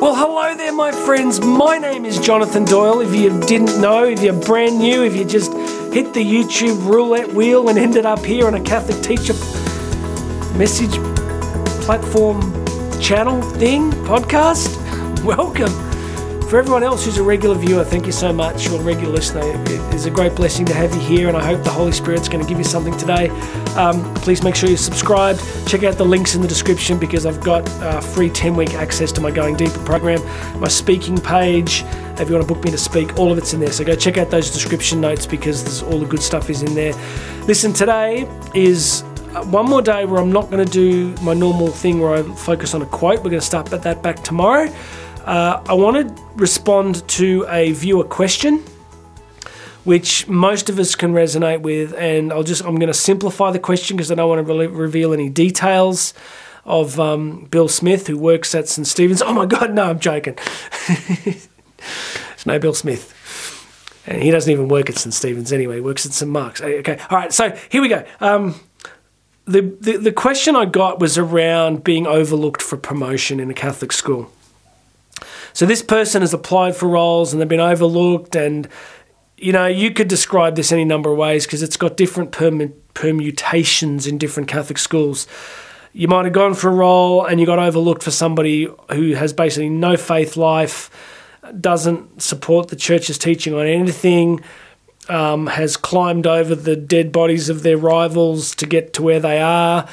Well, hello there, my friends. My name is Jonathan Doyle. If you didn't know, if you're brand new, if you just hit the YouTube roulette wheel and ended up here on a Catholic teacher message platform channel thing, podcast, welcome. For everyone else who's a regular viewer, thank you so much. You're a regular listener. It is a great blessing to have you here, and I hope the Holy Spirit's going to give you something today. Um, please make sure you're subscribed. Check out the links in the description because I've got uh, free 10 week access to my Going Deeper program, my speaking page. If you want to book me to speak, all of it's in there. So go check out those description notes because all the good stuff is in there. Listen, today is uh, one more day where I'm not going to do my normal thing where I focus on a quote. We're going to start that back tomorrow. Uh, I want to respond to a viewer question, which most of us can resonate with, and I'll just I'm going to simplify the question because I don't want to re- reveal any details of um, Bill Smith, who works at St Stephen's. Oh my God, no, I'm joking. it's no Bill Smith. And he doesn't even work at St Stephen's anyway. He works at St Mark's. Okay, all right. So here we go. Um, the, the the question I got was around being overlooked for promotion in a Catholic school. So this person has applied for roles and they've been overlooked, and you know you could describe this any number of ways because it's got different perm- permutations in different Catholic schools. You might have gone for a role and you got overlooked for somebody who has basically no faith life, doesn't support the church's teaching on anything. Um, has climbed over the dead bodies of their rivals to get to where they are.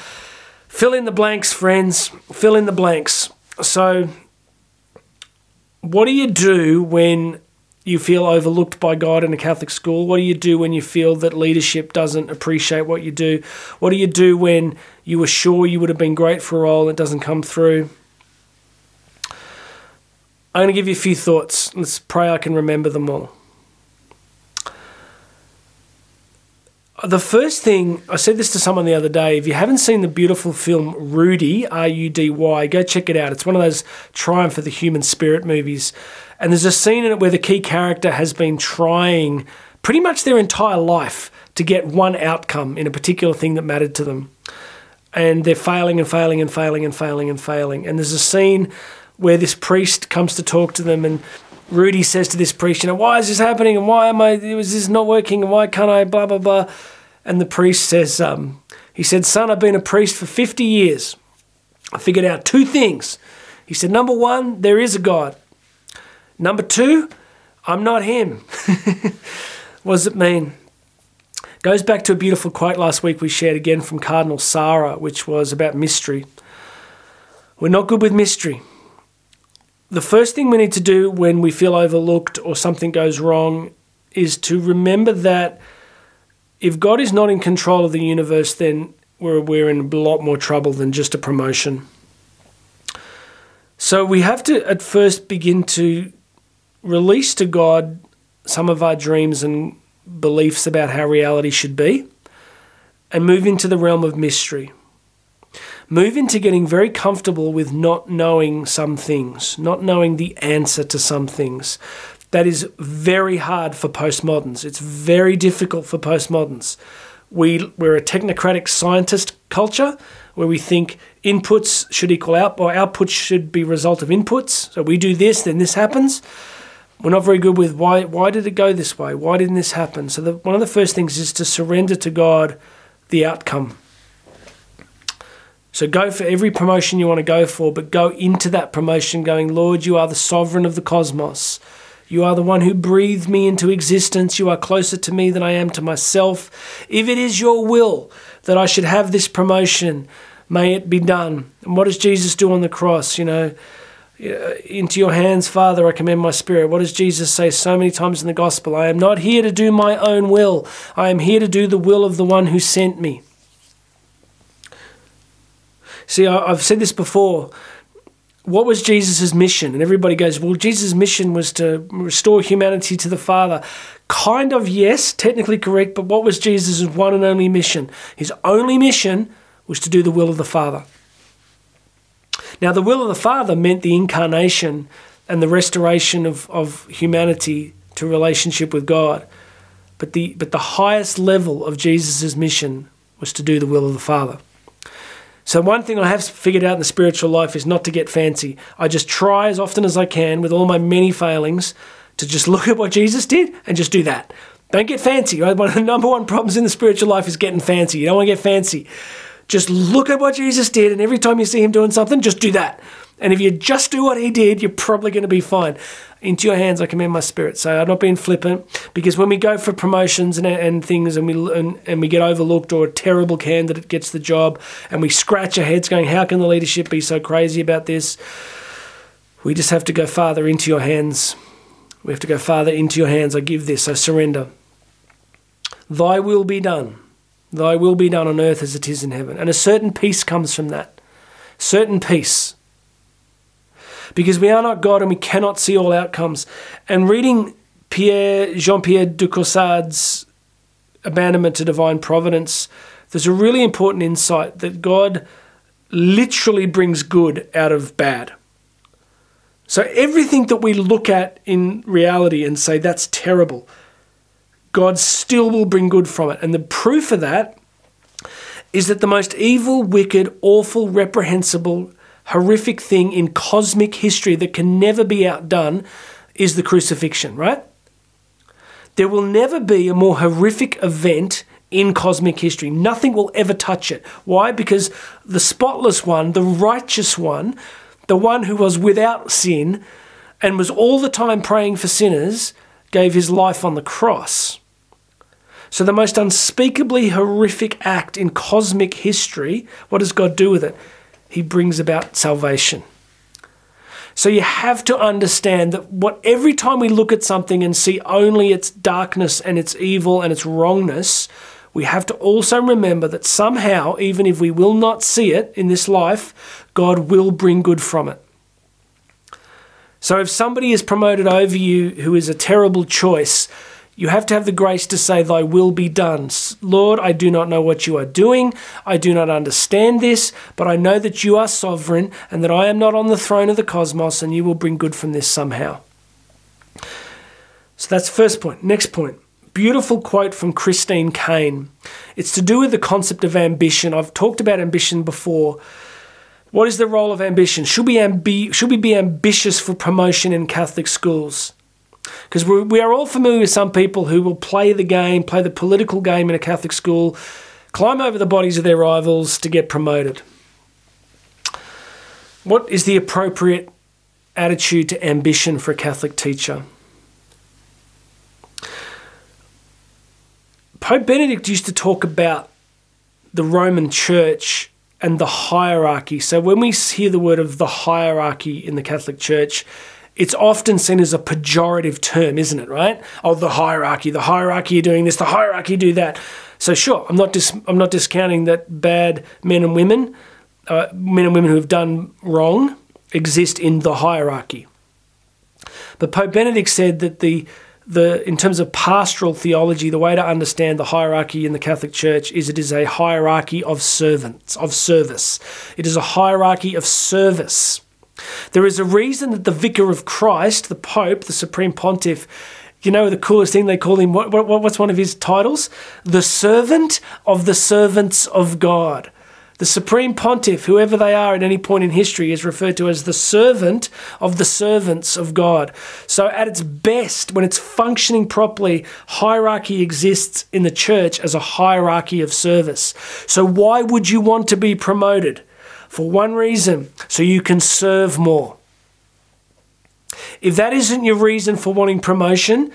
Fill in the blanks, friends. Fill in the blanks. So, what do you do when you feel overlooked by God in a Catholic school? What do you do when you feel that leadership doesn't appreciate what you do? What do you do when you were sure you would have been great for a role and it doesn't come through? I'm going to give you a few thoughts. Let's pray I can remember them all. The first thing, I said this to someone the other day. If you haven't seen the beautiful film Rudy, R U D Y, go check it out. It's one of those Triumph of the Human Spirit movies. And there's a scene in it where the key character has been trying pretty much their entire life to get one outcome in a particular thing that mattered to them. And they're failing and failing and failing and failing and failing. And there's a scene where this priest comes to talk to them and Rudy says to this priest, you know, why is this happening and why am I, is this not working and why can't I, blah, blah, blah. And the priest says, um, he said, son, I've been a priest for 50 years. I figured out two things. He said, number one, there is a God. Number two, I'm not him. what does it mean? Goes back to a beautiful quote last week we shared again from Cardinal Sarah, which was about mystery. We're not good with mystery the first thing we need to do when we feel overlooked or something goes wrong is to remember that if God is not in control of the universe, then we're, we're in a lot more trouble than just a promotion. So we have to at first begin to release to God some of our dreams and beliefs about how reality should be and move into the realm of mystery move into getting very comfortable with not knowing some things, not knowing the answer to some things. That is very hard for postmoderns. It's very difficult for postmoderns. We, we're a technocratic scientist culture where we think inputs should equal out, or outputs should be result of inputs. So we do this, then this happens. We're not very good with why. Why did it go this way? Why didn't this happen? So the, one of the first things is to surrender to God the outcome. So go for every promotion you want to go for, but go into that promotion going, Lord, you are the sovereign of the cosmos. You are the one who breathed me into existence. You are closer to me than I am to myself. If it is your will that I should have this promotion, may it be done. And what does Jesus do on the cross? You know, into your hands, Father, I commend my spirit. What does Jesus say so many times in the gospel? I am not here to do my own will, I am here to do the will of the one who sent me. See, I've said this before. What was Jesus' mission? And everybody goes, well, Jesus' mission was to restore humanity to the Father. Kind of, yes, technically correct, but what was Jesus' one and only mission? His only mission was to do the will of the Father. Now, the will of the Father meant the incarnation and the restoration of, of humanity to relationship with God. But the, but the highest level of Jesus' mission was to do the will of the Father. So, one thing I have figured out in the spiritual life is not to get fancy. I just try as often as I can, with all my many failings, to just look at what Jesus did and just do that. Don't get fancy, right? One of the number one problems in the spiritual life is getting fancy. You don't want to get fancy. Just look at what Jesus did, and every time you see him doing something, just do that. And if you just do what he did, you're probably going to be fine. Into your hands I commend my spirit. So I'm not being flippant because when we go for promotions and, and things and we and, and we get overlooked or a terrible candidate gets the job and we scratch our heads going, how can the leadership be so crazy about this? We just have to go farther into your hands. We have to go farther into your hands. I give this. I surrender. Thy will be done. Thy will be done on earth as it is in heaven. And a certain peace comes from that. Certain peace. Because we are not God and we cannot see all outcomes. And reading Pierre Jean Pierre de Caussade's Abandonment to Divine Providence, there's a really important insight that God literally brings good out of bad. So everything that we look at in reality and say that's terrible, God still will bring good from it. And the proof of that is that the most evil, wicked, awful, reprehensible, horrific thing in cosmic history that can never be outdone is the crucifixion, right? There will never be a more horrific event in cosmic history. Nothing will ever touch it. Why? Because the spotless one, the righteous one, the one who was without sin and was all the time praying for sinners, gave his life on the cross. So, the most unspeakably horrific act in cosmic history, what does God do with it? He brings about salvation. So you have to understand that what every time we look at something and see only its darkness and its evil and its wrongness, we have to also remember that somehow, even if we will not see it in this life, God will bring good from it. So if somebody is promoted over you who is a terrible choice, you have to have the grace to say, Thy will be done. Lord, I do not know what you are doing. I do not understand this, but I know that you are sovereign and that I am not on the throne of the cosmos and you will bring good from this somehow. So that's first point. Next point. Beautiful quote from Christine Caine. It's to do with the concept of ambition. I've talked about ambition before. What is the role of ambition? Should we, ambi- should we be ambitious for promotion in Catholic schools? Because we are all familiar with some people who will play the game, play the political game in a Catholic school, climb over the bodies of their rivals to get promoted. What is the appropriate attitude to ambition for a Catholic teacher? Pope Benedict used to talk about the Roman Church and the hierarchy. So when we hear the word of the hierarchy in the Catholic Church, it's often seen as a pejorative term, isn't it? Right? Oh, the hierarchy, the hierarchy are doing this, the hierarchy do that. So sure, I'm not dis- I'm not discounting that bad men and women, uh, men and women who have done wrong, exist in the hierarchy. But Pope Benedict said that the the in terms of pastoral theology, the way to understand the hierarchy in the Catholic Church is it is a hierarchy of servants, of service. It is a hierarchy of service. There is a reason that the Vicar of Christ, the Pope, the Supreme Pontiff, you know the coolest thing they call him what, what what's one of his titles? The servant of the servants of God. The Supreme Pontiff, whoever they are at any point in history, is referred to as the servant of the servants of God. So, at its best, when it's functioning properly, hierarchy exists in the church as a hierarchy of service. So, why would you want to be promoted? For one reason, so you can serve more. If that isn't your reason for wanting promotion,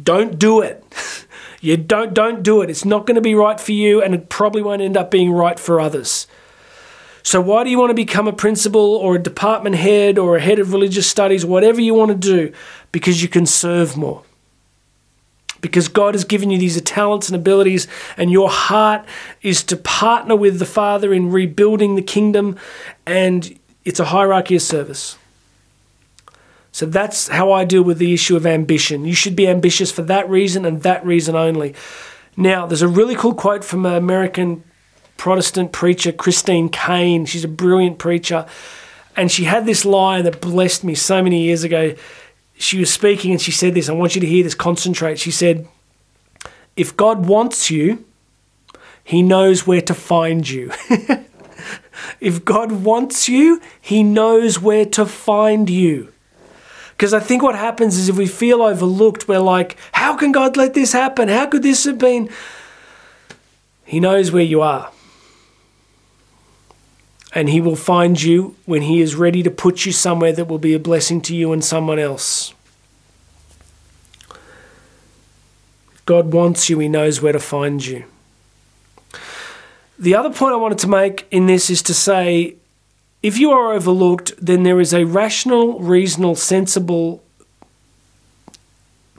don't do it. You don't don't do it. It's not going to be right for you and it probably won't end up being right for others. So why do you want to become a principal or a department head or a head of religious studies, whatever you want to do? Because you can serve more. Because God has given you these talents and abilities, and your heart is to partner with the Father in rebuilding the kingdom, and it's a hierarchy of service. So that's how I deal with the issue of ambition. You should be ambitious for that reason and that reason only. Now, there's a really cool quote from an American Protestant preacher, Christine Caine. She's a brilliant preacher. And she had this line that blessed me so many years ago. She was speaking and she said this. I want you to hear this, concentrate. She said, If God wants you, he knows where to find you. if God wants you, He knows where to find you. Because I think what happens is if we feel overlooked, we're like, how can God let this happen? How could this have been? He knows where you are. And He will find you when He is ready to put you somewhere that will be a blessing to you and someone else. God wants you, He knows where to find you. The other point I wanted to make in this is to say if you are overlooked, then there is a rational, reasonable, sensible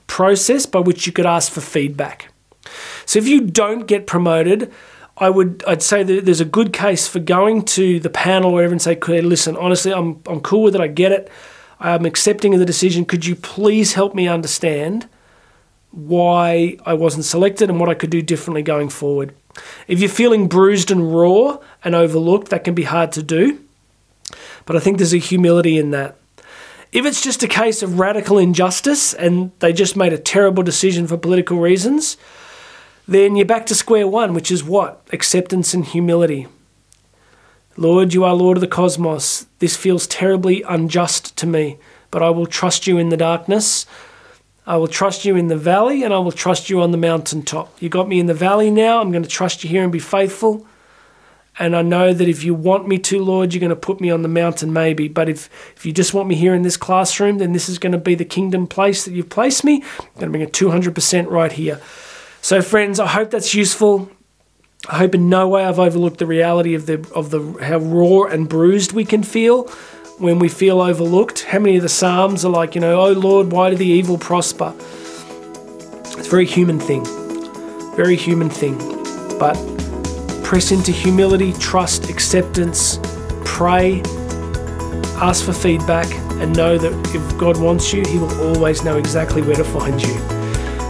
process by which you could ask for feedback. So if you don't get promoted, I would I'd say that there's a good case for going to the panel or whatever and say, listen, honestly, I'm I'm cool with it, I get it. I'm accepting of the decision. Could you please help me understand why I wasn't selected and what I could do differently going forward? If you're feeling bruised and raw and overlooked, that can be hard to do. But I think there's a humility in that. If it's just a case of radical injustice and they just made a terrible decision for political reasons, then you're back to square one, which is what? Acceptance and humility. Lord, you are Lord of the cosmos. This feels terribly unjust to me, but I will trust you in the darkness. I will trust you in the valley and I will trust you on the mountaintop. You got me in the valley now. I'm going to trust you here and be faithful. And I know that if you want me to, Lord, you're going to put me on the mountain, maybe. But if, if you just want me here in this classroom, then this is going to be the kingdom place that you've placed me. I'm going to bring a 200% right here. So, friends, I hope that's useful. I hope in no way I've overlooked the reality of the of the how raw and bruised we can feel when we feel overlooked. How many of the Psalms are like, you know, oh Lord, why do the evil prosper? It's a very human thing. Very human thing. But press into humility, trust, acceptance, pray, ask for feedback, and know that if God wants you, He will always know exactly where to find you.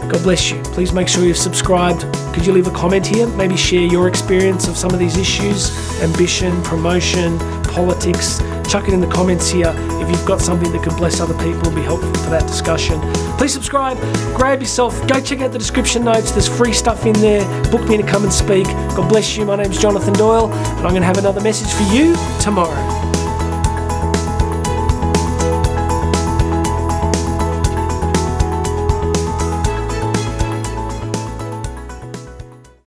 God bless you. Please make sure you've subscribed. Could you leave a comment here? Maybe share your experience of some of these issues ambition, promotion, politics. Chuck it in the comments here if you've got something that could bless other people and be helpful for that discussion. Please subscribe, grab yourself, go check out the description notes. There's free stuff in there. Book me to come and speak. God bless you. My name's Jonathan Doyle, and I'm going to have another message for you tomorrow.